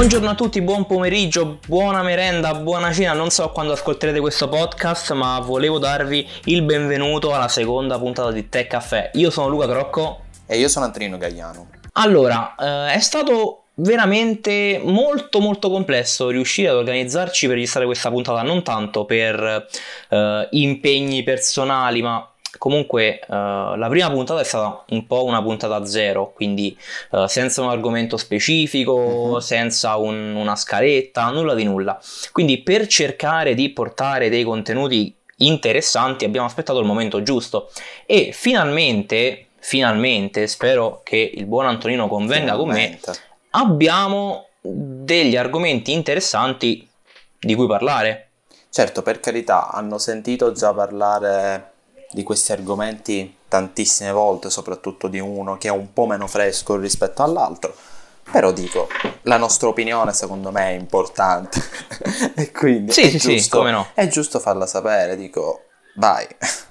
Buongiorno a tutti, buon pomeriggio, buona merenda, buona cena. Non so quando ascolterete questo podcast, ma volevo darvi il benvenuto alla seconda puntata di Tech Caffè. Io sono Luca Crocco. E io sono Antonino Gagliano. Allora, eh, è stato veramente molto molto complesso riuscire ad organizzarci per registrare questa puntata, non tanto per eh, impegni personali, ma Comunque, uh, la prima puntata è stata un po' una puntata zero, quindi uh, senza un argomento specifico, uh-huh. senza un, una scaletta, nulla di nulla. Quindi, per cercare di portare dei contenuti interessanti, abbiamo aspettato il momento giusto e finalmente, finalmente, spero che il buon Antonino convenga finalmente. con me, abbiamo degli argomenti interessanti di cui parlare. Certo, per carità, hanno sentito già parlare di questi argomenti tantissime volte, soprattutto di uno che è un po' meno fresco rispetto all'altro. Però dico, la nostra opinione secondo me è importante e quindi sì, è, sì, giusto, sì, no. è giusto farla sapere, dico, vai.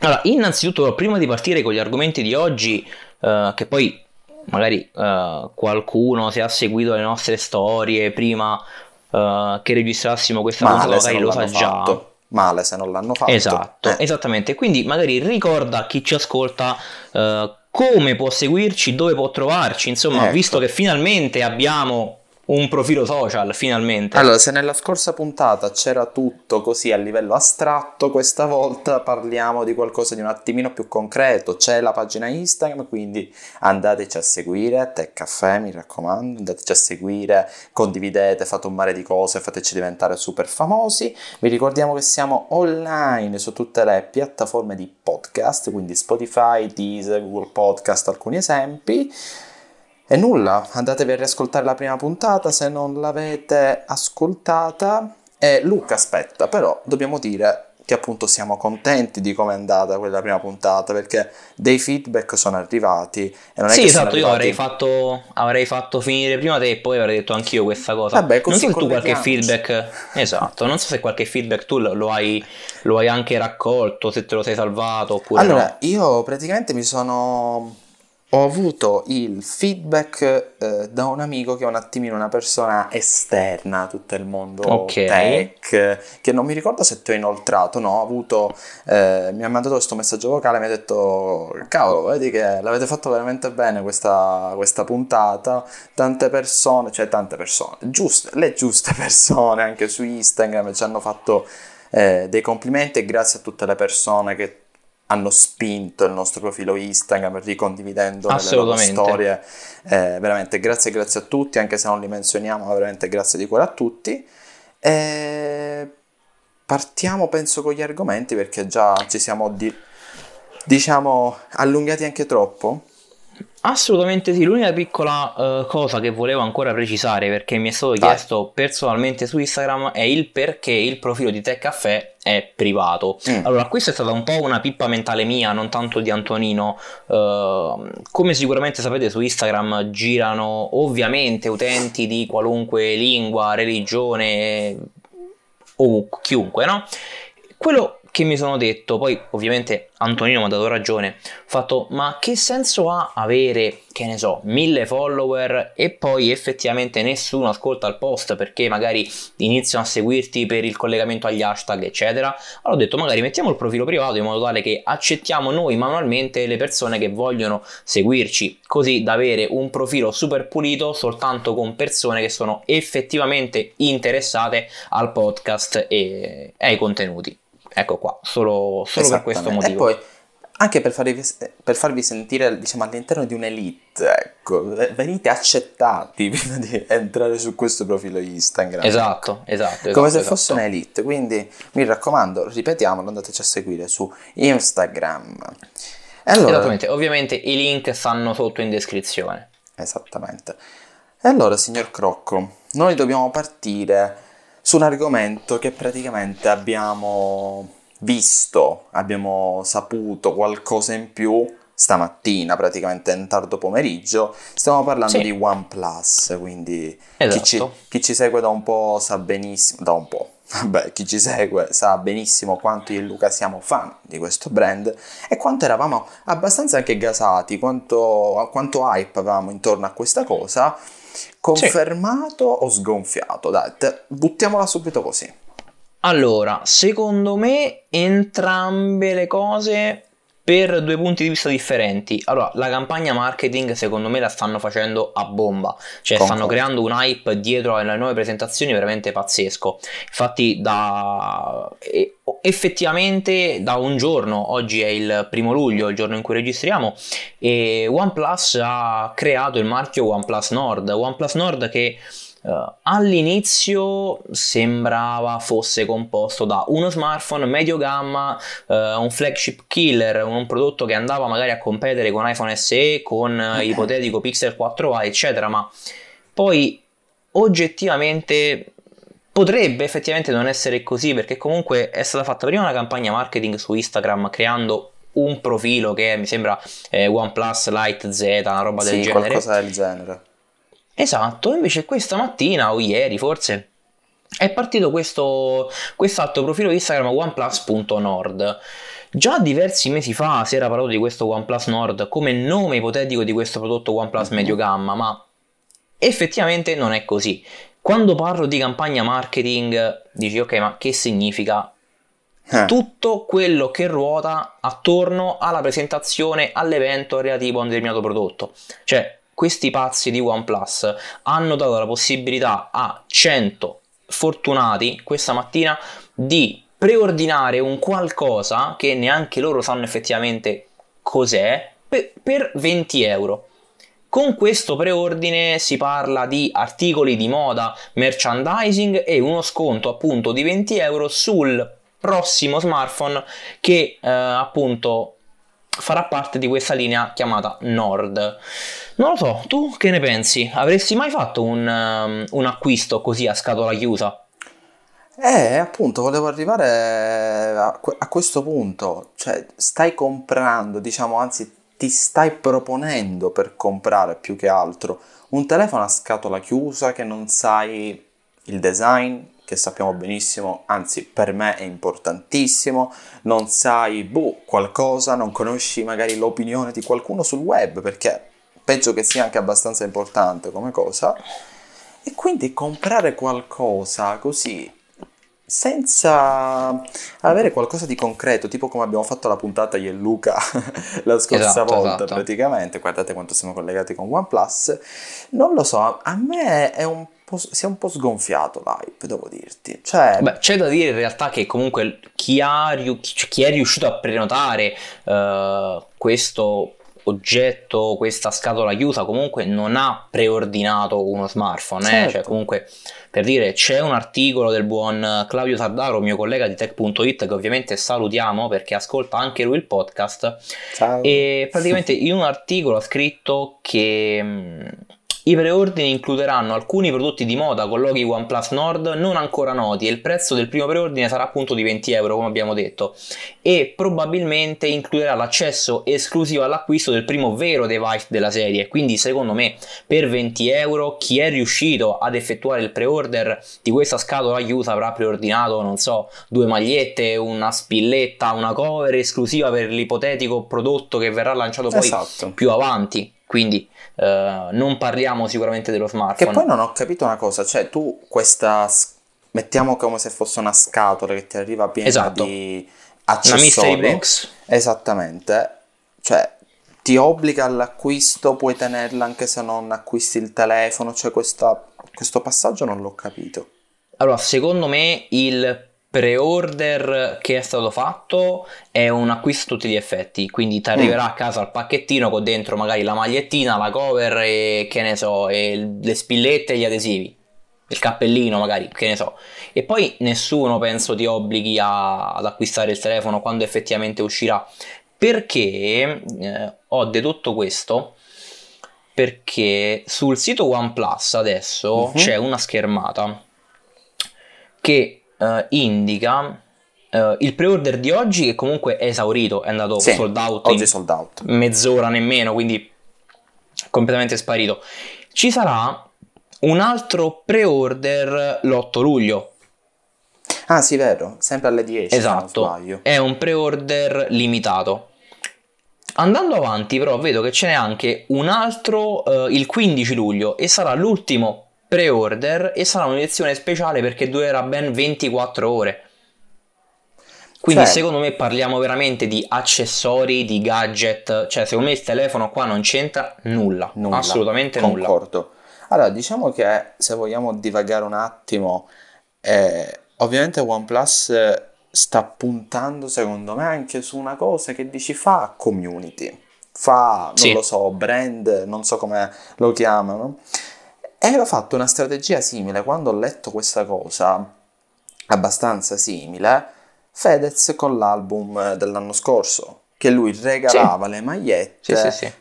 Allora, innanzitutto, prima di partire con gli argomenti di oggi, uh, che poi magari uh, qualcuno se ha seguito le nostre storie prima uh, che registrassimo questa Male, puntata magari lo sa fatto. Male se non l'hanno fatto. Esatto, eh. esattamente. Quindi magari ricorda a chi ci ascolta uh, come può seguirci, dove può trovarci, insomma, ecco. visto che finalmente abbiamo un profilo social finalmente. Allora, se nella scorsa puntata c'era tutto così a livello astratto, questa volta parliamo di qualcosa di un attimino più concreto. C'è la pagina Instagram, quindi andateci a seguire, Tech Caffè, mi raccomando, andateci a seguire, condividete, fate un mare di cose, fateci diventare super famosi. Vi ricordiamo che siamo online su tutte le piattaforme di podcast, quindi Spotify, Deezer, Google Podcast, alcuni esempi. E nulla, andatevi a riascoltare la prima puntata se non l'avete ascoltata. E Luca aspetta, però dobbiamo dire che appunto siamo contenti di come è andata quella prima puntata perché dei feedback sono arrivati. E non è sì, esatto, io avrei fatto, avrei fatto, finire prima te e poi avrei detto anch'io questa cosa. Vabbè, non so se tu qualche feedback, esatto, non so se qualche feedback tu lo hai, lo hai anche raccolto, se te lo sei salvato oppure Allora, no. io praticamente mi sono ho avuto il feedback eh, da un amico che è un attimino una persona esterna a tutto il mondo okay. tech, che non mi ricordo se ti ho inoltrato, no, ho avuto, eh, mi ha mandato questo messaggio vocale, mi ha detto, cavolo, vedi che l'avete fatto veramente bene questa, questa puntata, tante persone, cioè tante persone, giuste, le giuste persone anche su Instagram ci hanno fatto eh, dei complimenti e grazie a tutte le persone che hanno spinto il nostro profilo Instagram ricondividendo le loro storie. Eh, veramente grazie, grazie a tutti, anche se non li menzioniamo, veramente grazie di cuore a tutti. E partiamo, penso, con gli argomenti perché già ci siamo, di- diciamo, allungati anche troppo. Assolutamente sì, l'unica piccola uh, cosa che volevo ancora precisare perché mi è stato chiesto personalmente su Instagram è il perché il profilo di Tech Caffè è privato. Mm. Allora, questa è stata un po' una pippa mentale mia, non tanto di Antonino. Uh, come sicuramente sapete su Instagram girano ovviamente utenti di qualunque lingua, religione o chiunque, no? Quello che mi sono detto, poi ovviamente Antonino mi ha dato ragione, ho fatto ma che senso ha avere, che ne so, mille follower e poi effettivamente nessuno ascolta il post perché magari iniziano a seguirti per il collegamento agli hashtag eccetera. Allora ho detto magari mettiamo il profilo privato in modo tale che accettiamo noi manualmente le persone che vogliono seguirci, così da avere un profilo super pulito soltanto con persone che sono effettivamente interessate al podcast e ai contenuti. Ecco qua, solo, solo per questo motivo. E poi anche per farvi, per farvi sentire diciamo, all'interno di un'elite, ecco, venite accettati prima di entrare su questo profilo Instagram. Esatto, ecco. esatto, esatto. Come se esatto. fosse un'elite, quindi mi raccomando, ripetiamolo, andateci a seguire su Instagram. Allora, Esattamente, ovviamente i link stanno sotto in descrizione. Esattamente. E allora, signor Crocco, noi dobbiamo partire su un argomento che praticamente abbiamo visto, abbiamo saputo qualcosa in più stamattina, praticamente in tardo pomeriggio. Stiamo parlando Sì. di OnePlus, quindi Esatto. chi, ci, chi ci segue da un po' sa benissimo, da un po', vabbè, chi ci segue sa benissimo quanto io e Luca siamo fan di questo brand e quanto eravamo abbastanza anche gasati, quanto, quanto hype avevamo intorno a questa cosa. Confermato sì. o sgonfiato? Dai, te, buttiamola subito così. Allora, secondo me entrambe le cose per due punti di vista differenti. Allora, la campagna marketing secondo me la stanno facendo a bomba, cioè Concordo. stanno creando un hype dietro alle nuove presentazioni veramente pazzesco. Infatti, da effettivamente da un giorno, oggi è il primo luglio, il giorno in cui registriamo, e OnePlus ha creato il marchio OnePlus Nord. OnePlus Nord che Uh, all'inizio sembrava fosse composto da uno smartphone medio gamma, uh, un flagship killer, un prodotto che andava magari a competere con iPhone SE, con uh, ipotetico Pixel 4a, eccetera, ma poi oggettivamente potrebbe effettivamente non essere così perché comunque è stata fatta prima una campagna marketing su Instagram creando un profilo che mi sembra eh, OnePlus Lite Z, una roba sì, del genere. qualcosa del genere Esatto, invece questa mattina o ieri forse è partito questo quest'altro profilo Instagram OnePlus.nord. Già diversi mesi fa si era parlato di questo OnePlus Nord come nome ipotetico di questo prodotto OnePlus mhm. medio gamma, ma effettivamente non è così. Quando parlo di campagna marketing dici ok ma che significa? Eh. Tutto quello che ruota attorno alla presentazione, all'evento relativo a un determinato prodotto. Cioè questi pazzi di OnePlus hanno dato la possibilità a 100 fortunati questa mattina di preordinare un qualcosa che neanche loro sanno effettivamente cos'è per 20 euro. Con questo preordine si parla di articoli di moda, merchandising e uno sconto appunto di 20 euro sul prossimo smartphone che eh, appunto farà parte di questa linea chiamata Nord. Non lo so, tu che ne pensi? Avresti mai fatto un, um, un acquisto così a scatola chiusa? Eh, appunto, volevo arrivare a, a, questo punto. Cioè, stai comprando, diciamo, anzi, ti stai proponendo per comprare più che altro un telefono a scatola chiusa che non sai il design, che sappiamo benissimo, anzi per me è importantissimo, non sai boh, qualcosa, non conosci magari l'opinione di qualcuno sul web, perché penso che sia anche abbastanza importante come cosa. E quindi comprare qualcosa così senza avere qualcosa di concreto, tipo come abbiamo fatto la puntata io e Luca la scorsa esatto, volta esatto. praticamente, guardate quanto siamo collegati con OnePlus, non lo so, a me è un po', si è un po' sgonfiato l'hype, devo dirti. Cioè... Beh, c'è da dire in realtà che comunque chi, ha, chi è riuscito a prenotare uh, questo oggetto, questa scatola chiusa, comunque non ha preordinato uno smartphone. Eh? Certo. Cioè, comunque, per dire, c'è un articolo del buon Claudio Sardaro, mio collega di tech.it, che ovviamente salutiamo perché ascolta anche lui il podcast. Ciao. E praticamente in un articolo ha scritto che i preordini includeranno alcuni prodotti di moda con loghi OnePlus Nord non ancora noti e il prezzo del primo preordine sarà appunto di 20 euro come abbiamo detto e probabilmente includerà l'accesso esclusivo all'acquisto del primo vero device della serie quindi secondo me per 20 euro chi è riuscito ad effettuare il pre-order di questa scatola chiusa avrà preordinato non so due magliette una spilletta una cover esclusiva per l'ipotetico prodotto che verrà lanciato poi esatto. più avanti quindi uh, non parliamo sicuramente dello smartphone. Che poi non ho capito una cosa, cioè tu questa, mettiamo come se fosse una scatola che ti arriva piena esatto. di accessori. Una mystery box. Esattamente, cioè ti obbliga all'acquisto, puoi tenerla anche se non acquisti il telefono, cioè questa, questo passaggio non l'ho capito. Allora, secondo me il pre-order che è stato fatto è un acquisto a tutti gli effetti, quindi ti arriverà mm. a casa il pacchettino con dentro magari la magliettina, la cover e che ne so, e le spillette e gli adesivi, il cappellino magari, che ne so. E poi nessuno penso ti obblighi a, ad acquistare il telefono quando effettivamente uscirà, perché eh, ho dedotto questo perché sul sito OnePlus adesso uh-huh. c'è una schermata che uh, indica uh, il pre-order di oggi che comunque è esaurito, è andato sì, sold out oggi sold out. mezz'ora nemmeno, quindi completamente sparito. Ci sarà un altro pre-order l'8 luglio. Ah sì, vero, sempre alle 10. Esatto, è un pre-order limitato. andando avanti, però, vedo che ce n'è anche un altro eh, il 15 luglio e sarà l'ultimo pre-order e sarà un'edizione speciale perché durerà ben 24 ore. Quindi cioè, secondo me parliamo veramente di accessori, di gadget, cioè secondo me il telefono qua non c'entra nulla, nulla assolutamente concordo. nulla. Allora, diciamo che se vogliamo divagare un attimo, eh, ovviamente OnePlus sta puntando secondo me anche su una cosa che dici fa community, fa, non sì. lo so, brand, non so come lo chiamano. E aveva fatto una strategia simile quando ho letto questa cosa, abbastanza simile, Fedez con l'album dell'anno scorso, che lui regalava sì. le magliette sì,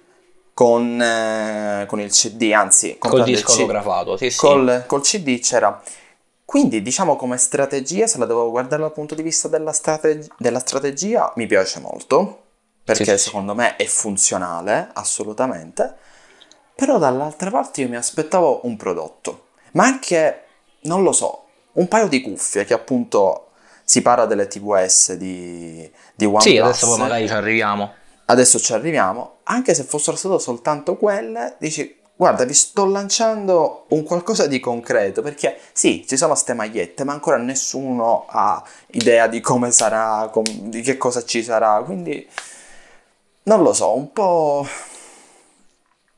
con, eh, con, il CD, anzi col disco fotografato, sì, col, col CD c'era quindi, diciamo come strategia, se la devo guardare dal punto di vista della, strateg- della strategia, mi piace molto, perché sì, secondo sì. me è funzionale, assolutamente. Però dall'altra parte io mi aspettavo un prodotto, ma anche, non lo so, un paio di cuffie che appunto si parla delle TVS di, di OnePlus. Sì, adesso poi magari ci arriviamo. Adesso ci arriviamo, anche se fossero state soltanto quelle, dici guarda, vi sto lanciando un qualcosa di concreto, perché sì, ci sono ste magliette, ma ancora nessuno ha idea di come sarà, com- di che cosa ci sarà, quindi non lo so, un po'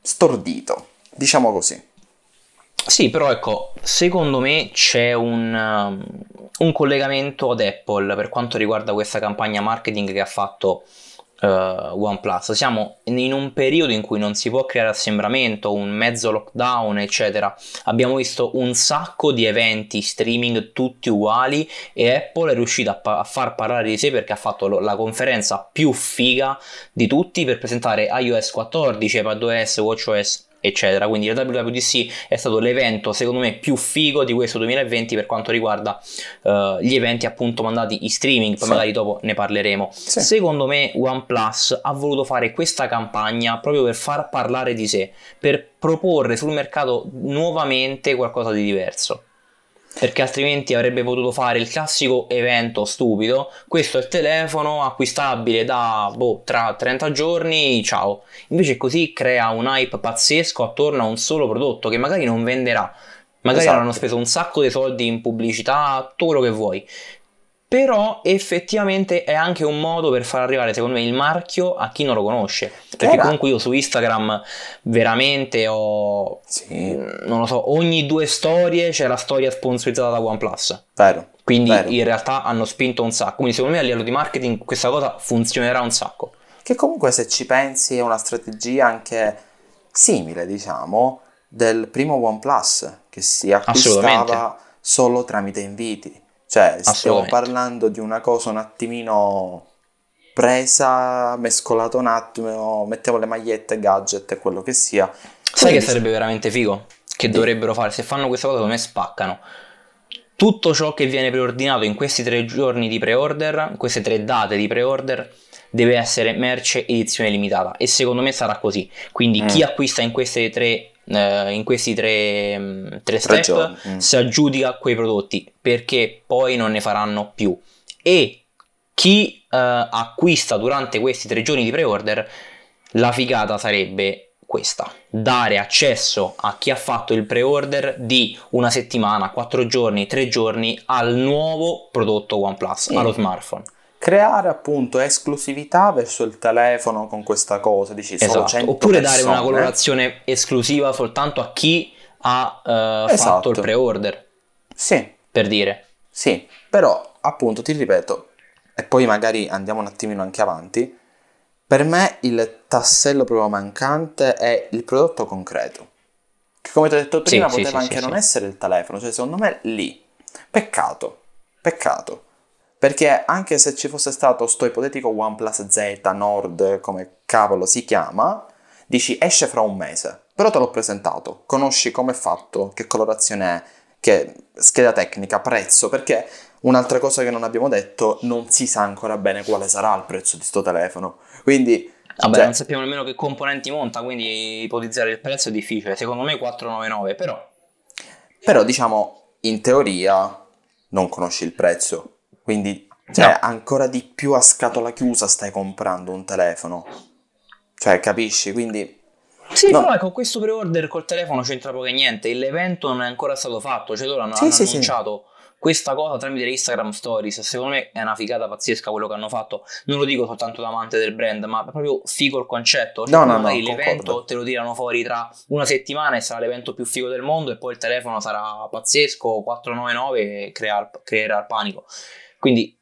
stordito, diciamo così. Sì, però ecco, secondo me c'è un, um, un collegamento ad Apple per quanto riguarda questa campagna marketing che ha fatto uh, OnePlus. Siamo in un periodo in cui non si può creare assembramento, un mezzo lockdown, eccetera. Abbiamo visto un sacco di eventi streaming tutti uguali e Apple è riuscita a, pa- a far parlare di sé perché ha fatto lo- la conferenza più figa di tutti per presentare iOS 14, iPadOS, WatchOS eccetera. Quindi la WWDC è stato l'evento secondo me più figo di questo 2020 per quanto riguarda uh, gli eventi appunto mandati in streaming, poi sì. magari dopo ne parleremo. Sì. Secondo me OnePlus ha voluto fare questa campagna proprio per far parlare di sé, per proporre sul mercato nuovamente qualcosa di diverso perché altrimenti avrebbe potuto fare il classico evento stupido. Questo è il telefono acquistabile da boh, tra 30 giorni, ciao. Invece così crea un hype pazzesco attorno a un solo prodotto che magari non venderà. Magari esatto. avranno speso un sacco di soldi in pubblicità, tutto quello che vuoi però effettivamente è anche un modo per far arrivare secondo me il marchio a chi non lo conosce. Perché eh, comunque io su Instagram veramente ho sì. non lo so ogni due storie c'è la storia sponsorizzata da OnePlus. Vero quindi vero. in realtà hanno spinto un sacco. Quindi secondo me a livello di marketing questa cosa funzionerà un sacco. Che comunque se ci pensi è una strategia anche simile diciamo del primo OnePlus che si acquistava solo tramite inviti cioè, stiamo parlando di una cosa un attimino presa, mescolata un attimo, mettiamo le magliette, gadget e quello che sia. Sai Quindi, che sarebbe veramente figo? Che dovrebbero fare, se fanno questa cosa, come spaccano. Tutto ciò che viene preordinato in questi tre giorni di pre-order, in queste tre date di pre-order, deve essere merce edizione limitata e secondo me sarà così. Quindi mm. chi acquista in queste tre eh, in questi tre, mm, tre step mm. si aggiudica quei prodotti perché poi non ne faranno più e chi eh, acquista durante questi tre giorni di pre-order la figata sarebbe questa dare accesso a chi ha fatto il pre-order di una settimana, quattro giorni, tre giorni al nuovo prodotto OnePlus, mm. allo smartphone creare appunto esclusività verso il telefono con questa cosa, dici esatto. oppure persone. dare una colorazione esclusiva soltanto a chi ha uh, esatto. fatto il pre-order. Sì. Per dire. Sì, però appunto ti ripeto, e poi magari andiamo un attimino anche avanti, per me il tassello proprio mancante è il prodotto concreto. Che come ti ho detto prima sì, poteva sì, anche sì, non essere il telefono, cioè secondo me lì. Peccato, peccato. Perché anche se ci fosse stato sto ipotetico OnePlus Z Nord, come cavolo si chiama, dici esce fra un mese, però te l'ho presentato, conosci come è fatto, che colorazione è, che scheda tecnica, prezzo, perché un'altra cosa che non abbiamo detto, non si sa ancora bene quale sarà il prezzo di sto telefono. Quindi Vabbè, cioè, non sappiamo nemmeno che componenti monta, quindi ipotizzare il prezzo è difficile. Secondo me 499, però. Però diciamo, in teoria non conosci il prezzo. Quindi, cioè, no. ancora di più a scatola chiusa stai comprando un telefono. Cioè, capisci? Quindi... Sì, no. però ecco, questo pre-order col telefono c'entra poco e niente, l'evento non è ancora stato fatto, cioè loro hanno, sì, hanno sì, annunciato... Sì questa cosa tramite le Instagram Stories, secondo me è una figata pazzesca quello che hanno fatto. Non lo dico soltanto da amante del brand, ma proprio figo il concetto. Cioè, no, no, no, l'evento concordo. te lo tirano fuori tra una settimana e sarà l'evento più figo del mondo e poi il telefono sarà pazzesco, 499 e crear, creerà il panico. Quindi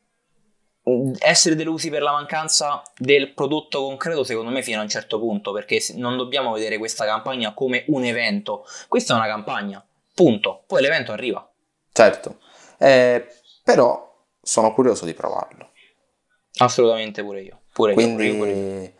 essere delusi per la mancanza del prodotto concreto secondo me fino a un certo punto perché non dobbiamo vedere questa campagna come un evento questa è una campagna punto poi l'evento arriva certo eh, però sono curioso di provarlo. Assolutamente pure io. Pure Quindi io, pure io.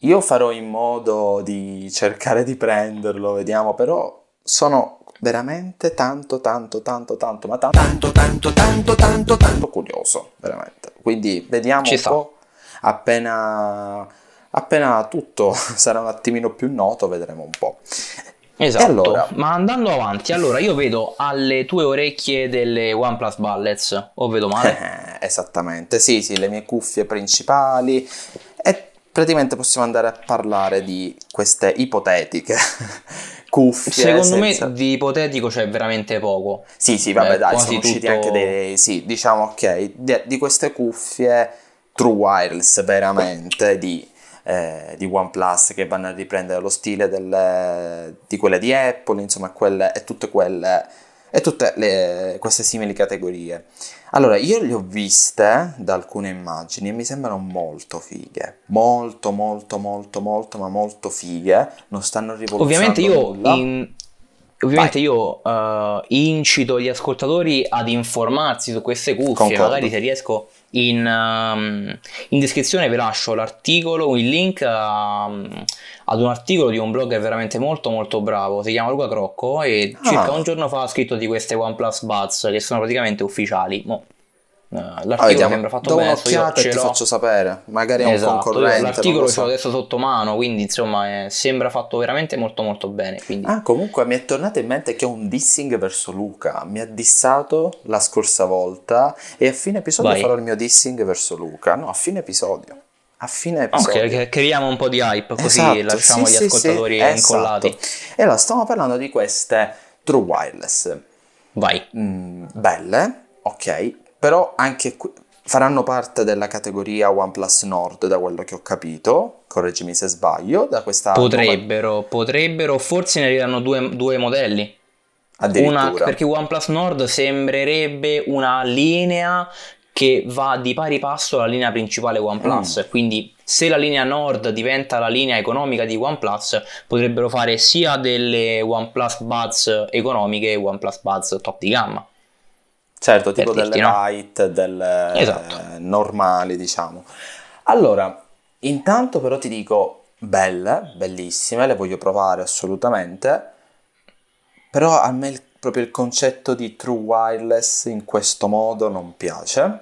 io farò in modo di cercare di prenderlo, vediamo, però sono veramente tanto, tanto, tanto, tanto, ma tanto, tanto, tanto, tanto, tanto, tanto curioso, veramente. Quindi vediamo Ci un sta. po' appena, appena tutto sarà un attimino più noto, vedremo un po'. Esatto, allora... ma andando avanti, allora io vedo alle tue orecchie delle OnePlus Bullets, o vedo male? Esattamente, sì, sì, le mie cuffie principali praticamente possiamo andare a parlare di queste ipotetiche cuffie. Secondo senza... me di ipotetico c'è veramente poco. Sì, sì, vabbè, Beh, dai, sono tutto... usciti anche dei... Sì, diciamo, ok, di, di queste cuffie true wireless veramente di eh, di OnePlus che vanno a riprendere lo stile delle, di quelle di Apple, insomma, quelle, e tutte quelle e tutte le, queste simili categorie. Allora, io le ho viste da alcune immagini e mi sembrano molto fighe, molto, molto, molto, molto, ma molto fighe. Non stanno rivoluzionando Ovviamente io in Ovviamente io uh, incito gli ascoltatori ad informarsi su queste cuffie, Concordo. magari se riesco in, um, in, descrizione vi lascio l'articolo, il link a, ad un articolo di un blogger veramente molto molto bravo, si chiama Luca Crocco e ah. circa un giorno fa ha scritto di queste OnePlus Buds che sono praticamente ufficiali. Mo, l'articolo ah, sembra fatto do bene. Un'occhiata e ti faccio sapere. Magari è un esatto, concorrente. L'articolo ce l'ho adesso sotto mano, quindi insomma eh, sembra fatto veramente molto molto bene. Quindi. Ah, comunque mi è tornato in mente che ho un dissing verso Luca. Mi ha dissato la scorsa volta e a fine episodio Vai. farò il mio dissing verso Luca. No, a fine episodio. A fine episodio. Ok, creiamo un po' di hype così esatto, lasciamo sì, gli ascoltatori sì, incollati. Esatto. E allora stiamo parlando di queste True Wireless. Vai. Mm, belle, ok, però anche qui faranno parte della categoria OnePlus Nord da quello che ho capito, correggimi se sbaglio, da questa potrebbero, nuova... potrebbero, forse ne arriveranno due, due modelli. Una, perché OnePlus Nord sembrerebbe una linea che va di pari passo alla linea principale OnePlus, mm. quindi se la linea Nord diventa la linea economica di OnePlus, potrebbero fare sia delle OnePlus Buds economiche e OnePlus Buds top di gamma. Certo, tipo delle no? light, delle esatto. normali, diciamo. Allora, intanto però ti dico, belle, bellissime, le voglio provare assolutamente, però a me il, proprio il concetto di true wireless in questo modo non piace.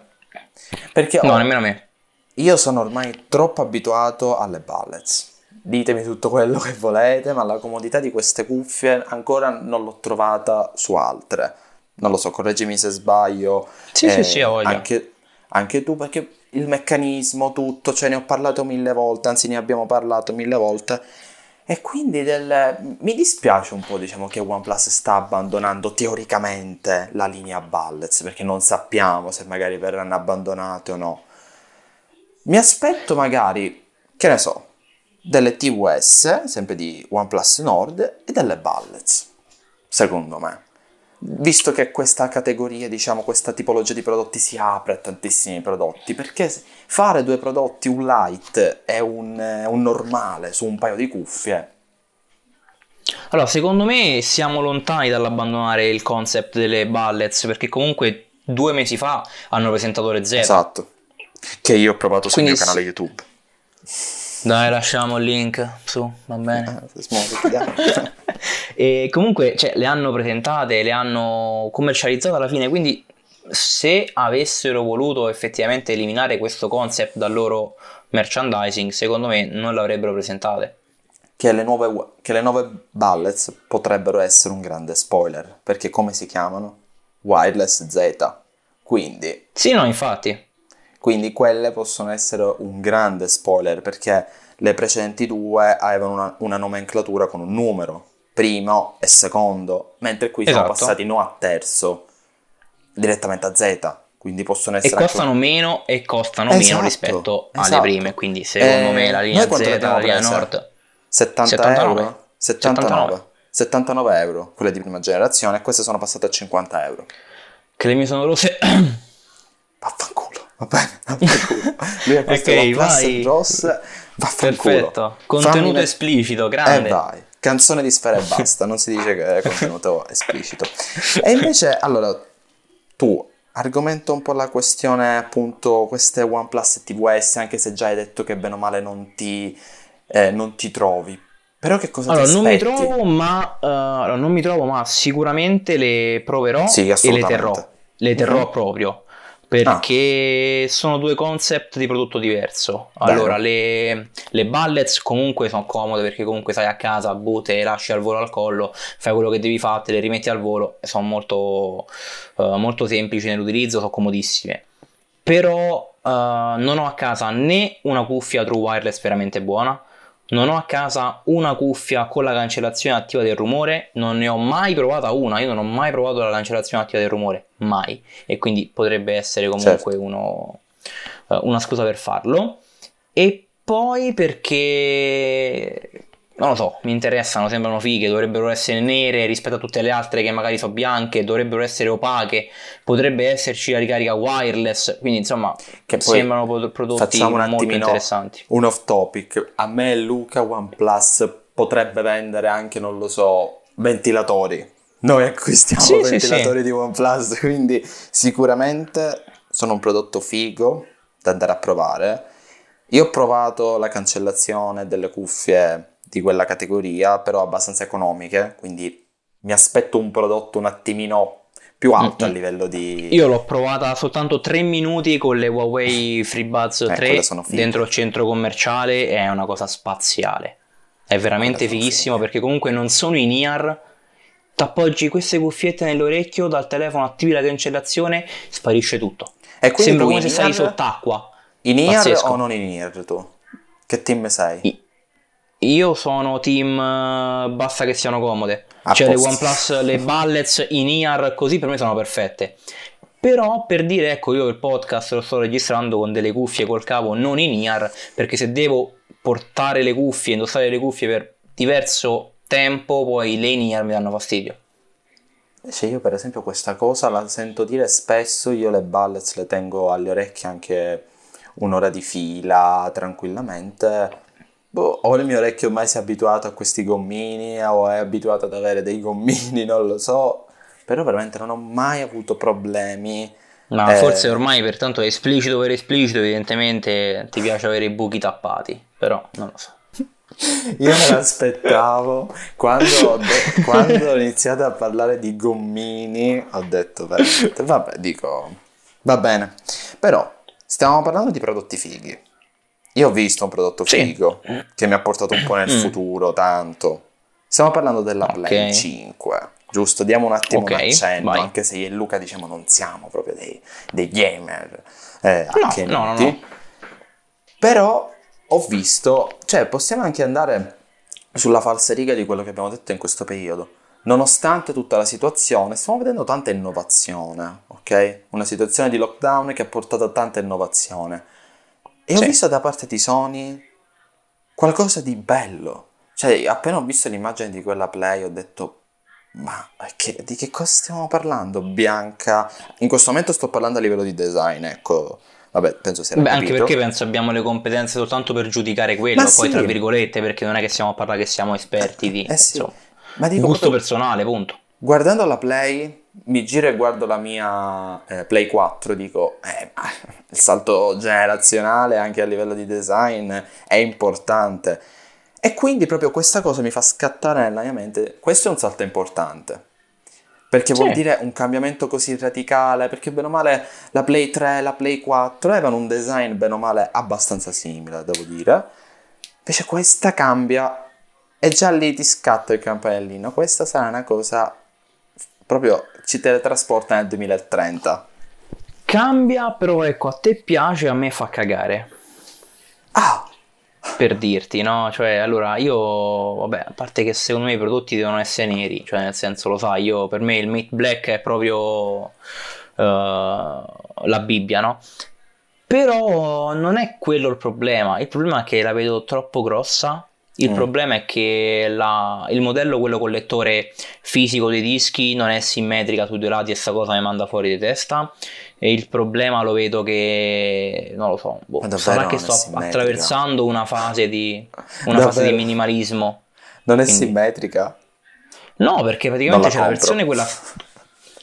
Perché no, ho, nemmeno a me. Io sono ormai troppo abituato alle bullets. Ditemi tutto quello che volete, ma la comodità di queste cuffie ancora non l'ho trovata su altre non lo so, correggimi se sbaglio. Sì, eh, sì, sì, ho anche, anche tu, perché il meccanismo, tutto, cioè ne ho parlato mille volte, anzi ne abbiamo parlato mille volte. E quindi del... mi dispiace un po', diciamo, che OnePlus sta abbandonando teoricamente la linea Bullets, perché non sappiamo se magari verranno abbandonate o no. Mi aspetto magari, che ne so, delle TWS, sempre di OnePlus Nord, e delle Bullets, secondo me visto che questa categoria, diciamo, questa tipologia di prodotti si apre a tantissimi prodotti, perché fare due prodotti, un light e un, un normale su un paio di cuffie? Allora, secondo me siamo lontani dall'abbandonare il concept delle ballets, perché comunque due mesi fa hanno presentato le Z. Esatto, che io ho provato sul Quindi mio canale YouTube. Dai, lasciamo il link su, va bene. Eh, e comunque cioè, le hanno presentate, le hanno commercializzate alla fine, quindi se avessero voluto effettivamente eliminare questo concept dal loro merchandising, secondo me non l'avrebbero presentate. Che le, nuove, che le nuove Bullets potrebbero essere un grande spoiler, perché come si chiamano? Wireless Z. Quindi... Sì, no, infatti. Quindi quelle possono essere un grande spoiler perché le precedenti due avevano una, una nomenclatura con un numero, primo e secondo, mentre qui esatto. siamo passati no a terzo, direttamente a Z. Quindi possono essere. E costano anche... meno e costano esatto, meno rispetto esatto. alle prime. Quindi, secondo eh, me, la linea Z, la linea Nord 70 79. euro? 79. 79. 79 euro, quelle di prima generazione, e queste sono passate a 50 euro. Che le mie sono rose. Vaffanculo, va bene, vaffanculo. Lui ha questo okay, vai. Ross, vaffanculo. Perfetto, contenuto Fammi... esplicito, grande. E eh vai. Canzone di sfera e basta, non si dice che è contenuto esplicito. E invece, allora, tu argomento un po' la questione appunto queste OnePlus TVS, anche se già hai detto che bene o male non ti, eh, non ti trovi. Però che cosa allora, ti non mi trovo, ma uh, allora, non mi trovo, ma sicuramente le proverò sì, e le terrò. Le terrò uh-huh. proprio perché ah. sono due concept di prodotto diverso. Allora, le, le, bullets comunque sono comode perché comunque stai a casa, butte, le lasci al volo al collo, fai quello che devi fare, te le rimetti al volo e sono molto, uh, molto semplici nell'utilizzo, sono comodissime. Però uh, non ho a casa né una cuffia true wireless veramente buona, non ho a casa una cuffia con la cancellazione attiva del rumore, non ne ho mai provata una, io non ho mai provato la cancellazione attiva del rumore, mai. E quindi potrebbe essere comunque certo. uno, uh, una scusa per farlo. E poi perché non lo so, mi interessano, sembrano fighe, dovrebbero essere nere rispetto a tutte le altre che magari sono bianche, dovrebbero essere opache, potrebbe esserci la ricarica wireless, quindi insomma che sembrano prodotti molto interessanti. Un off topic, a me Luca OnePlus potrebbe vendere anche, non lo so, ventilatori. Noi acquistiamo sì, ventilatori sì, di OnePlus, quindi sicuramente sono un prodotto figo da andare a provare. Io ho provato la cancellazione delle cuffie di quella categoria, però abbastanza economiche, quindi mi aspetto un prodotto un attimino più alto mm-hmm. a livello di... Io l'ho provata soltanto 3 minuti con le Huawei FreeBuds 3 eh, dentro il centro commerciale, è una cosa spaziale. È veramente fighissimo perché comunque non sono in ear, t'appoggi queste cuffiette nell'orecchio, dal telefono attivi la cancellazione, sparisce tutto. E Sembra come se sei sott'acqua. In ear Pazzesco. o non in ear tu? Che team sei? I- io sono team uh, basta che siano comode. A cioè posto. le OnePlus, le bullets in ear così per me sono perfette. Però per dire, ecco, io il podcast lo sto registrando con delle cuffie col cavo non in ear, perché se devo portare le cuffie, indossare le cuffie per diverso tempo, poi le in ear mi danno fastidio. Invece io per esempio questa cosa la sento dire spesso, io le bullets le tengo alle orecchie anche un'ora di fila tranquillamente Boh, o il mio orecchio ormai si è abituato a questi gommini o è abituato ad avere dei gommini, non lo so, però veramente non ho mai avuto problemi. Ma eh... forse ormai per tanto è esplicito per esplicito, evidentemente ti piace avere i buchi tappati, però non lo so. Io me l'aspettavo quando ho, de- quando ho iniziato a parlare di gommini, ho detto veramente, vabbè, dico, va bene, però stiamo parlando di prodotti fighi io ho visto un prodotto figo sì. che mi ha portato un po' nel mm. futuro, tanto. Stiamo parlando della okay. Play 5, giusto? Diamo un attimo okay, un accenno, vai. anche se io e Luca diciamo non siamo proprio dei, dei gamer eh, no, no, no, no. Però ho visto, cioè possiamo anche andare sulla falsariga di quello che abbiamo detto in questo periodo. Nonostante tutta la situazione, stiamo vedendo tanta innovazione, ok? Una situazione di lockdown che ha portato a tanta innovazione e sì. ho visto da parte di Sony qualcosa di bello. Cioè, appena ho visto l'immagine di quella Play ho detto, ma che, di che cosa stiamo parlando? Bianca. In questo momento sto parlando a livello di design, ecco. Vabbè, penso sia Beh, anche perché penso abbiamo le competenze soltanto per giudicare quello, ma poi sì. tra virgolette, perché non è che stiamo a parlare che siamo esperti di... Eh, sì. insomma, ma dico gusto proprio, personale, punto. Guardando la Play, mi giro e guardo la mia eh, Play 4, dico, eh, il salto generazionale anche a livello di design è importante. E quindi proprio questa cosa mi fa scattare nella mia mente, questo è un salto importante. Perché vuol dire un cambiamento così radicale, perché bene o male la Play 3 e la Play 4 avevano un design bene o male abbastanza simile, devo dire. Invece questa cambia e già lì ti scatta il campanellino. Questa sarà una cosa proprio ci teletrasporta nel 2030. Cambia, però ecco, a te piace, a me fa cagare. Ah! Per dirti, no? Cioè, allora, io, vabbè, a parte che secondo me i prodotti devono essere neri, cioè nel senso, lo sai, io, per me il Mate Black è proprio uh, la Bibbia, no? Però non è quello il problema, il problema è che la vedo troppo grossa il mm. problema è che la, il modello, quello con lettore fisico dei dischi, non è simmetrica sui due lati e sta cosa mi manda fuori di testa. E il problema lo vedo che non lo so, boh, sarà che sto attraversando una fase di, una fase di minimalismo. Non è Quindi... simmetrica? No, perché praticamente c'è compro. la versione quella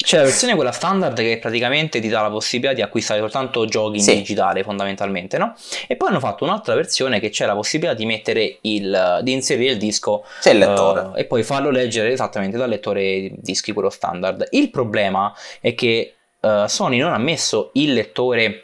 c'è la versione quella standard che praticamente ti dà la possibilità di acquistare soltanto giochi in sì. digitale fondamentalmente, no? E poi hanno fatto un'altra versione che c'è la possibilità di mettere il di inserire il disco c'è il lettore uh, e poi farlo leggere esattamente dal lettore dischi quello standard. Il problema è che uh, Sony non ha messo il lettore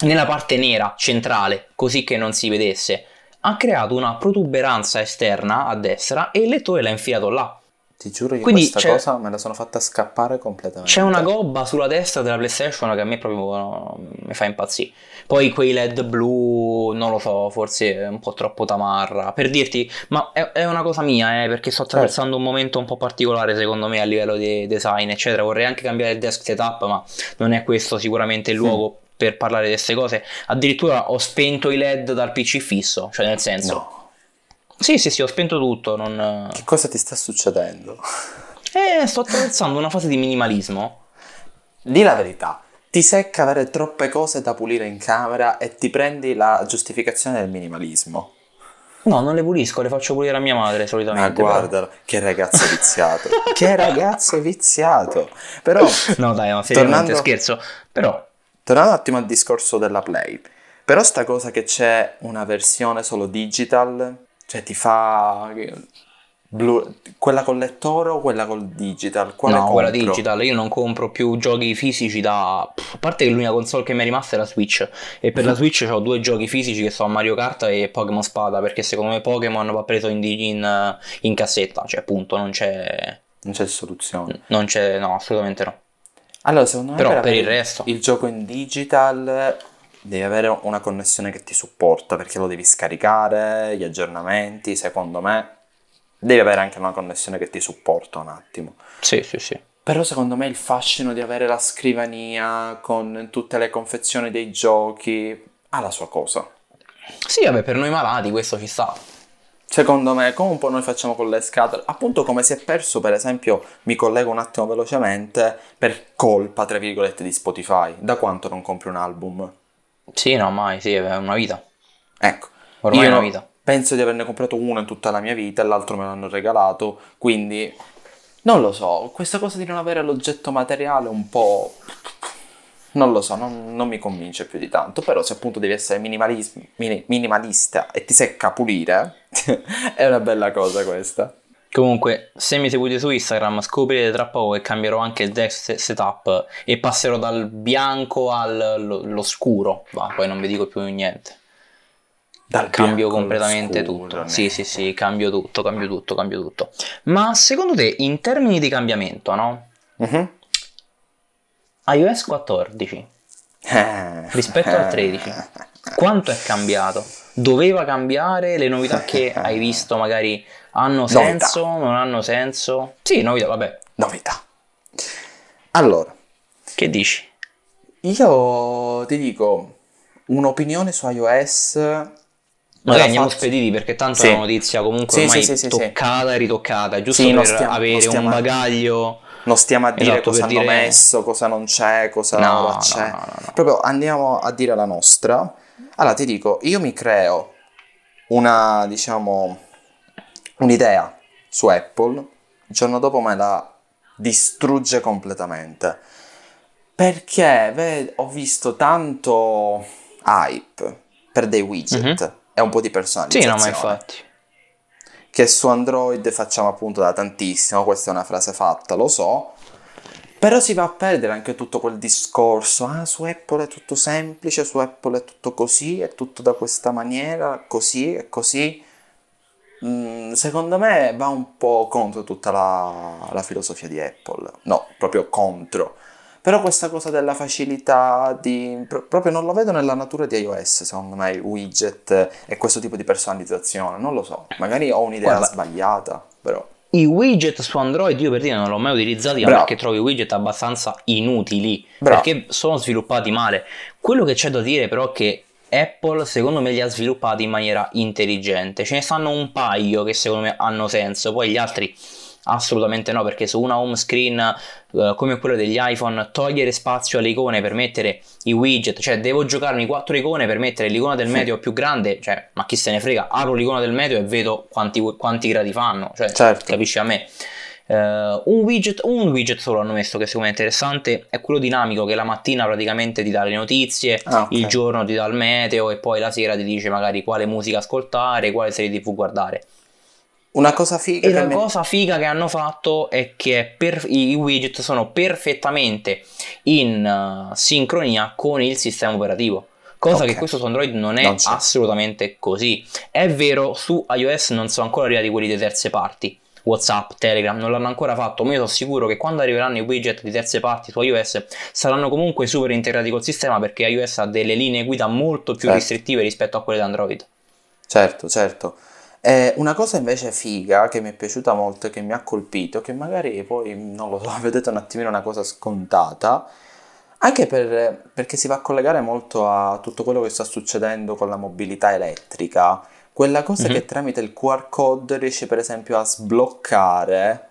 nella parte nera centrale, così che non si vedesse. Ha creato una protuberanza esterna a destra e il lettore l'ha infilato là. Ti giuro che Quindi questa cosa me la sono fatta scappare completamente. C'è una gobba sulla destra della PlayStation che a me proprio no, mi fa impazzire. Poi quei LED blu, non lo so, forse è un po' troppo tamarra. Per dirti, ma è, è una cosa mia, eh, perché sto attraversando certo. un momento un po' particolare secondo me a livello di design, eccetera. Vorrei anche cambiare il desk setup, ma non è questo sicuramente il luogo. Mm. Per parlare di queste cose, addirittura ho spento i LED dal PC fisso, cioè nel senso, no sì, sì, sì, ho spento tutto. Non... Che cosa ti sta succedendo? Eh, sto attraversando una fase di minimalismo. Di la verità, ti secca avere troppe cose da pulire in camera e ti prendi la giustificazione del minimalismo. No, non le pulisco, le faccio pulire a mia madre solitamente. Ma guarda, che ragazzo viziato. che ragazzo viziato. Però... No dai, ma seriamente tornando, scherzo. Però... Tornando un attimo al discorso della Play. Però sta cosa che c'è una versione solo digital cioè ti fa... Blu... quella col lettore o quella col digital? Quale no, compro? quella digital. Io non compro più giochi fisici da. A parte che l'unica console che mi è rimasta è la Switch. E per mm. la Switch ho due giochi fisici che sono Mario Kart e Pokémon Spada. Perché secondo me Pokémon va preso in, in, in cassetta. Cioè, appunto, non c'è. Non c'è soluzione. Non c'è, no, assolutamente no. Allora, secondo me, Però per, per il resto, il gioco in digital devi avere una connessione che ti supporta perché lo devi scaricare, gli aggiornamenti, secondo me devi avere anche una connessione che ti supporta un attimo. Sì, sì, sì. Però secondo me il fascino di avere la scrivania con tutte le confezioni dei giochi ha la sua cosa. Sì, vabbè, per noi malati questo ci sta. Secondo me, come un po' noi facciamo con le scatole, appunto come si è perso, per esempio, mi collego un attimo velocemente, per colpa, tra virgolette, di Spotify. Da quanto non compri un album? Sì, no, mai, sì, è una vita. Ecco, ormai è una vita. Penso di averne comprato uno in tutta la mia vita e l'altro me l'hanno regalato, quindi non lo so, questa cosa di non avere l'oggetto materiale un po'... Non lo so, non, non mi convince più di tanto, però se appunto devi essere minimalista e ti secca pulire, è una bella cosa questa. Comunque, se mi seguite su Instagram, scoprirete tra poco che cambierò anche il desk setup e passerò dal bianco all'oscuro. Va, poi non vi dico più niente. Dal cambio completamente tutto. Sì, sì, sì, cambio tutto, cambio tutto, cambio tutto. Ma secondo te, in termini di cambiamento, no? Uh-huh. iOS 14 rispetto al 13, quanto è cambiato? Doveva cambiare? Le novità che hai visto magari hanno senso? Novità. Non hanno senso? Sì, novità, vabbè. Novità. Allora. Che dici? Io ti dico un'opinione su iOS. Magari andiamo faccio... spediti perché tanto sì. è una notizia comunque sì, ormai sì, toccata e ritoccata, giusto per stiamo, avere stiamo, un bagaglio. Non stiamo a dire esatto, cosa hanno dire... messo, cosa non c'è, cosa no, c'è. No, no, Proprio andiamo a dire la nostra. Allora ti dico, io mi creo una, diciamo, un'idea su Apple, il giorno dopo me la distrugge completamente. Perché ved- ho visto tanto hype per dei widget mm-hmm. e un po' di personalizzazione. Sì, no, ma infatti. Che su Android facciamo appunto da tantissimo, questa è una frase fatta, lo so. Però si va a perdere anche tutto quel discorso, ah su Apple è tutto semplice, su Apple è tutto così, è tutto da questa maniera, così e così. Mm, secondo me va un po' contro tutta la, la filosofia di Apple. No, proprio contro. Però questa cosa della facilità di... proprio non lo vedo nella natura di iOS, secondo me, i widget e questo tipo di personalizzazione, non lo so. Magari ho un'idea Guarda, sbagliata, però... I widget su Android io per dire non l'ho mai utilizzati Bravo. perché trovo i widget abbastanza inutili, Bravo. perché sono sviluppati male. Quello che c'è da dire però è che Apple secondo me li ha sviluppati in maniera intelligente. Ce ne stanno un paio che secondo me hanno senso, poi gli altri Assolutamente no, perché su una home screen uh, come quella degli iPhone, togliere spazio alle icone per mettere i widget, cioè devo giocarmi quattro icone per mettere l'icona del medio più grande, cioè ma chi se ne frega, apro l'icona del medio e vedo quanti, quanti gradi fanno, cioè certo. capisci a me. Uh, un, widget, un widget solo hanno messo che secondo me è interessante, è quello dinamico che la mattina praticamente ti dà le notizie, ah, okay. il giorno ti dà il meteo e poi la sera ti dice magari quale musica ascoltare, quale serie tv guardare. Una cosa figa. E la mi... cosa figa che hanno fatto è che per... i widget sono perfettamente in uh, sincronia con il sistema operativo. Cosa okay. che questo su Android non è non assolutamente così. È vero, su iOS non sono ancora arrivati quelli di terze parti. WhatsApp, Telegram non l'hanno ancora fatto, ma io sono sicuro che quando arriveranno i widget di terze parti su iOS saranno comunque super integrati col sistema perché iOS ha delle linee guida molto più certo. restrittive rispetto a quelle di Android. Certo, certo. Eh, una cosa invece figa che mi è piaciuta molto e che mi ha colpito, che magari poi non lo so, vedete un attimino una cosa scontata, anche per, perché si va a collegare molto a tutto quello che sta succedendo con la mobilità elettrica, quella cosa mm-hmm. che tramite il QR code riesce per esempio a sbloccare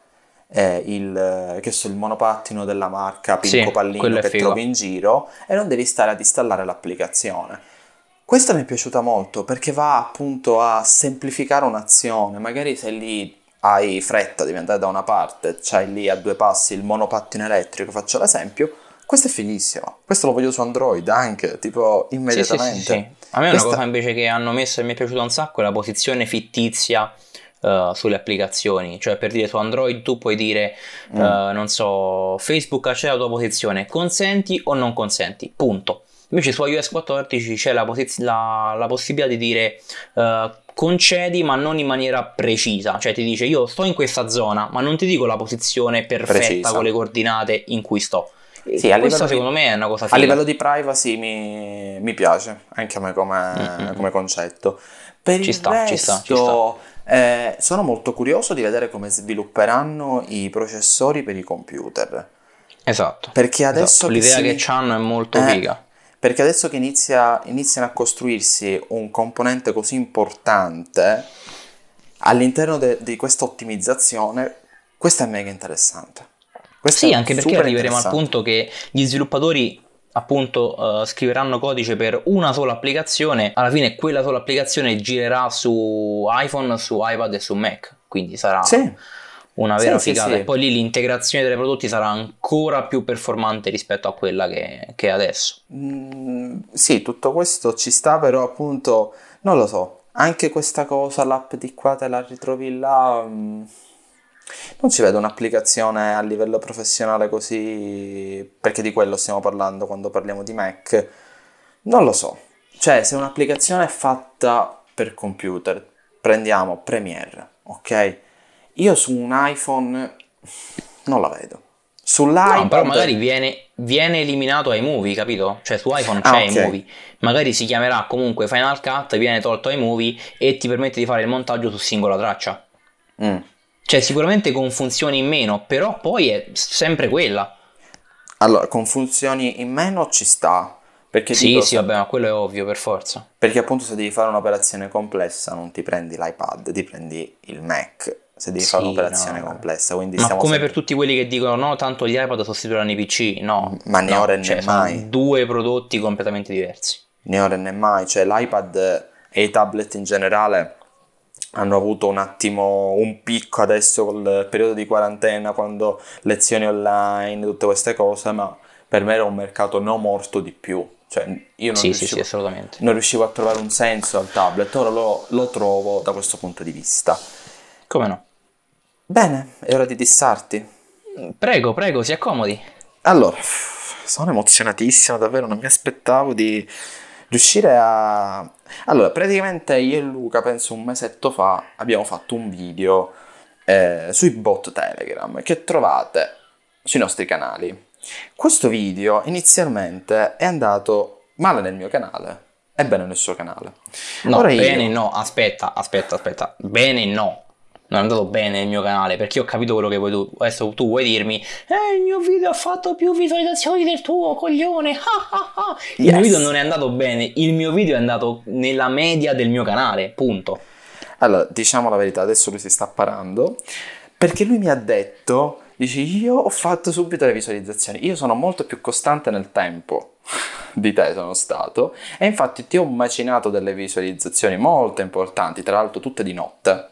eh, il, so, il, monopattino della marca Pinco sì, Pallino che trovi in giro e non devi stare ad installare l'applicazione. Questa mi è piaciuta molto perché va appunto a semplificare un'azione. Magari se lì hai fretta, devi andare da una parte, c'hai lì a due passi il monopattino elettrico, faccio l'esempio. Questo è fighissimo. Questo lo voglio su Android anche, tipo immediatamente. Sì, sì, sì, A me Questa... una cosa invece che hanno messo e mi è piaciuta un sacco è la posizione fittizia Uh, sulle applicazioni, cioè per dire su Android tu puoi dire, mm. uh, non so, Facebook c'è la tua posizione, consenti o non consenti, punto. Invece su iOS 14 c'è la, posiz- la, la possibilità di dire uh, concedi ma non in maniera precisa, cioè ti dice io sto in questa zona ma non ti dico la posizione perfetta precisa. con le coordinate in cui sto. Sì, a Questo secondo me è una cosa figa. A livello di privacy mi, mi piace, anche a me come, mm-hmm. come concetto. Per ci sta, resto, ci sta, ci sta. Eh, sono molto curioso di vedere come svilupperanno i processori per i computer. Esatto. Perché adesso esatto. l'idea che, si... che hanno è molto eh, figa. Perché adesso che inizia, iniziano a costruirsi un componente così importante all'interno de, di questa ottimizzazione, questo è mega interessante. Questo sì, anche perché arriveremo al punto che gli sviluppatori appunto uh, scriveranno codice per una sola applicazione, alla fine quella sola applicazione girerà su iPhone, su iPad e su Mac, quindi sarà sì una vera sì, figata. Sì. E poi lì l'integrazione dei prodotti sarà ancora più performante rispetto a quella che, che è adesso. Mm, sì, tutto questo ci sta, però appunto non lo so. Anche questa cosa, l'app di qua te la ritrovi là. Mm, non ci vedo un'applicazione a livello professionale così, perché di quello stiamo parlando quando parliamo di Mac. Non lo so. Cioè, se un'applicazione è fatta per computer, prendiamo Premiere, ok? Io su un iPhone non la vedo. Sull'iPad... No, però magari viene, viene eliminato ai movie, capito? Cioè su iPhone ah, c'è ah, okay. iMovie. Magari si chiamerà comunque Final Cut, viene tolto iMovie e ti permette di fare il montaggio su singola traccia. Mm. Cioè sicuramente con funzioni in meno, però poi è sempre quella. Allora, con funzioni in meno ci sta. Perché sì, sì, vabbè, ma quello è ovvio per forza. Perché appunto se devi fare un'operazione complessa non ti prendi l'iPad, ti prendi il Mac se devi sì, fare un'operazione no. complessa. Quindi ma come sempre... per tutti quelli che dicono no, tanto gli iPad sostituiranno i PC, no. Ma né no, ora né cioè, mai. due prodotti completamente diversi. Né ora né mai, cioè l'iPad e i tablet in generale hanno avuto un attimo un picco adesso col periodo di quarantena, quando lezioni online, tutte queste cose, ma per me era un mercato non morto di più. Cioè, io non, sì, riuscivo, sì, sì, non riuscivo a trovare un senso al tablet, ora lo, lo trovo da questo punto di vista. Come no? Bene, è ora di dissarti. Prego, prego, si accomodi. Allora, sono emozionatissimo, davvero, non mi aspettavo di riuscire a... Allora, praticamente io e Luca, penso un mesetto fa, abbiamo fatto un video eh, sui bot Telegram che trovate sui nostri canali. Questo video inizialmente è andato male nel mio canale e bene nel suo canale. No, Ora bene io... no, aspetta, aspetta, aspetta. Bene no. Non è andato bene nel mio canale perché ho capito quello che vuoi tu. Adesso tu vuoi dirmi, eh, il mio video ha fatto più visualizzazioni del tuo, coglione. il yes. mio video non è andato bene, il mio video è andato nella media del mio canale, punto. Allora, diciamo la verità, adesso lui si sta parando perché lui mi ha detto dici io ho fatto subito le visualizzazioni, io sono molto più costante nel tempo di te sono stato e infatti ti ho macinato delle visualizzazioni molto importanti, tra l'altro tutte di notte.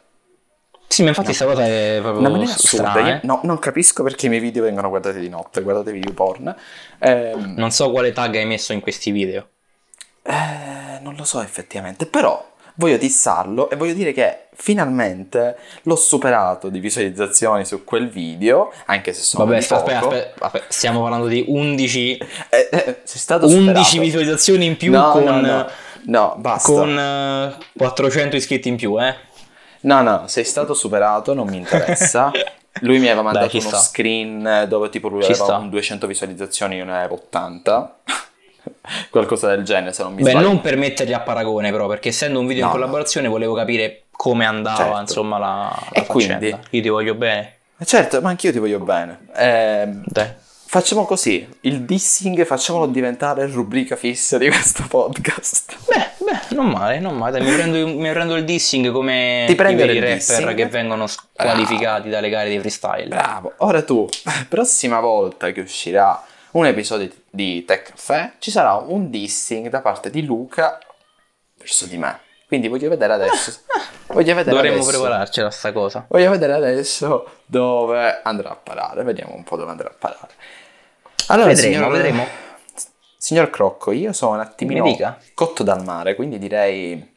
Sì, ma infatti questa cosa è proprio una maniera assurda. Io, eh. no, non capisco perché i miei video vengono guardati di notte, guardate video porn. Eh, non so quale tag hai messo in questi video. Eh, non lo so effettivamente, però voglio dissarlo e voglio dire che finalmente l'ho superato di visualizzazioni su quel video, anche se sono Vabbè, aspetta, aspetta, aspetta, stiamo parlando di 11 eh, eh, 11 visualizzazioni in più no, con no, no, no, basta. con uh, 400 iscritti in più, eh? No, no, sei stato superato, non mi interessa. Lui mi aveva mandato Beh, uno sta. screen dove tipo lui ci aveva 200 visualizzazioni, io ne avevo 80 qualcosa del genere se non mi Beh, sbaglio. non per metterli a paragone però, perché essendo un video no, in collaborazione volevo capire come andava certo. insomma la, la e quindi io ti voglio bene. Eh, certo, ma anch'io ti voglio bene. Eh. Facciamo così, il dissing facciamolo diventare rubrica fissa di questo podcast. Beh, beh, non male, non male. Mi prendo, mi prendo il dissing come i rapper dissing. che vengono squalificati dalle gare di freestyle. Bravo. Ora tu, prossima volta che uscirà un episodio di Tech Caffè, ci sarà un dissing da parte di Luca verso di me. Quindi voglio vedere adesso. Voglio vedere Dovremmo adesso, prepararci a sta cosa. Voglio vedere adesso dove andrà a parare. Vediamo un po' dove andrà a parare. Allora, vedremo, signor, vedremo. Signor Crocco, io sono un attimino cotto dal mare, quindi direi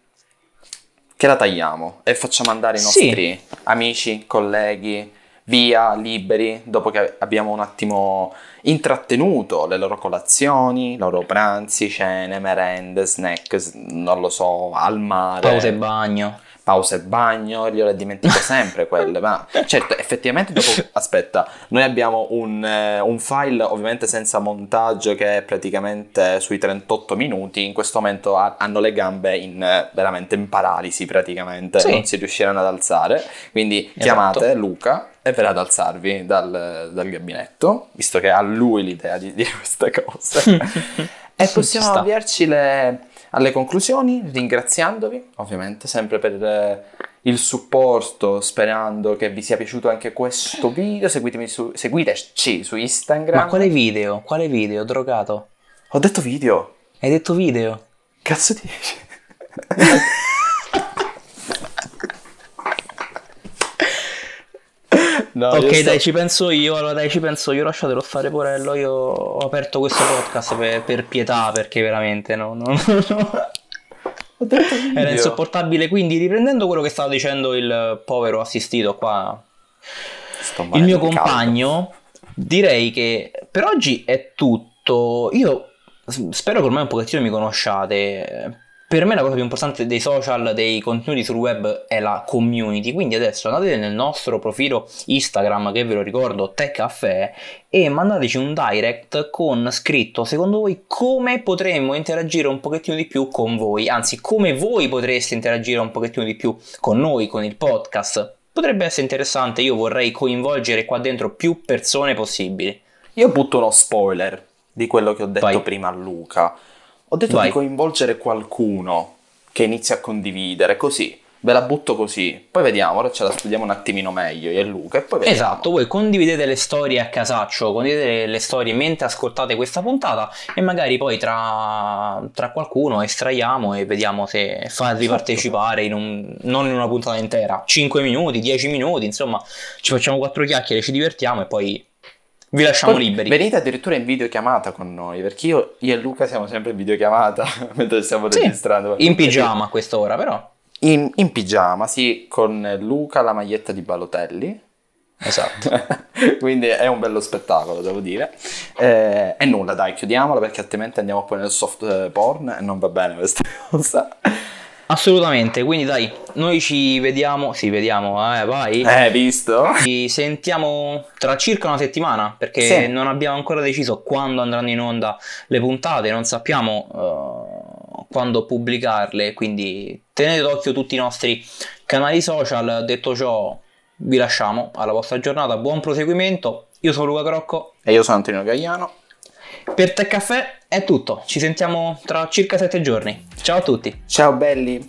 che la tagliamo e facciamo andare i nostri sì. amici, colleghi, via, liberi, dopo che abbiamo un attimo intrattenuto le loro colazioni, i loro pranzi, cene, merende, snack, non lo so, al mare. Pause e bagno. Pause e bagno, io le dimentico sempre quelle, ma certo, effettivamente dopo, aspetta, noi abbiamo un, eh, un, file ovviamente senza montaggio che è praticamente sui 38 minuti, in questo momento ha, hanno le gambe in, veramente in paralisi praticamente, sì. non si riusciranno ad alzare, quindi esatto. chiamate Luca e verrà ad alzarvi dal, dal, gabinetto, visto che ha lui l'idea di dire queste cose. e possiamo avviarci le, alle conclusioni, ringraziandovi, ovviamente, sempre per eh, il supporto, sperando che vi sia piaciuto anche questo video. Seguitemi su, seguiteci su Instagram. Ma quale video? Quale video, drogato? Ho detto video. Hai detto video? Cazzo dici? No, ok, dai, ci penso io. Allora, dai, ci penso io. Lasciatelo stare, Porello. Io ho aperto questo podcast per, per pietà perché veramente no, no, no. Era insopportabile. Quindi, riprendendo quello che stava dicendo il povero assistito qua, il mio compagno, direi che per oggi è tutto. Io spero che ormai un pochettino mi conosciate per me la cosa più importante dei social, dei contenuti sul web è la community, quindi adesso andate nel nostro profilo Instagram che ve lo ricordo, Tech Caffè e mandateci un direct con scritto secondo voi come potremmo interagire un pochettino di più con voi, anzi come voi potreste interagire un pochettino di più con noi, con il podcast. Potrebbe essere interessante, io vorrei coinvolgere qua dentro più persone possibili. Io butto uno spoiler di quello che ho detto Vai. prima a Luca ho detto Vai. di coinvolgere qualcuno che inizia a condividere, così. Ve la butto così, poi vediamo, ora ce la studiamo un attimino meglio io e Luca e poi vediamo. Esatto, voi condividete le storie a casaccio, condividete le storie mentre ascoltate questa puntata e magari poi tra, tra qualcuno estraiamo e vediamo se farvi esatto. partecipare in un, non in una puntata intera, 5 minuti, 10 minuti, insomma ci facciamo quattro chiacchiere, ci divertiamo e poi vi lasciamo Poi liberi. Venite addirittura in videochiamata con noi, perché io, io, e Luca siamo sempre in videochiamata mentre stiamo sì, registrando. In pigiama a quest'ora, però. In, in, pigiama, sì, con Luca la maglietta di Balotelli. Esatto. Quindi è un bello spettacolo, devo dire. Eh, e nulla, dai, chiudiamola perché altrimenti andiamo poi nel soft porn e non va bene questa cosa. Assolutamente, quindi dai, noi ci vediamo, sì, vediamo, eh, vai. Eh, visto? Ci sentiamo tra circa una settimana, perché Sì. non abbiamo ancora deciso quando andranno in onda le puntate, non sappiamo eh, quando pubblicarle, quindi tenete d'occhio tutti i nostri canali social. Detto ciò, vi lasciamo alla vostra giornata, buon proseguimento. Io sono Luca Crocco, E io sono Antonio Gagliano. Per Tech Caffè è tutto, ci sentiamo tra circa sette giorni. Ciao a tutti. Ciao belli!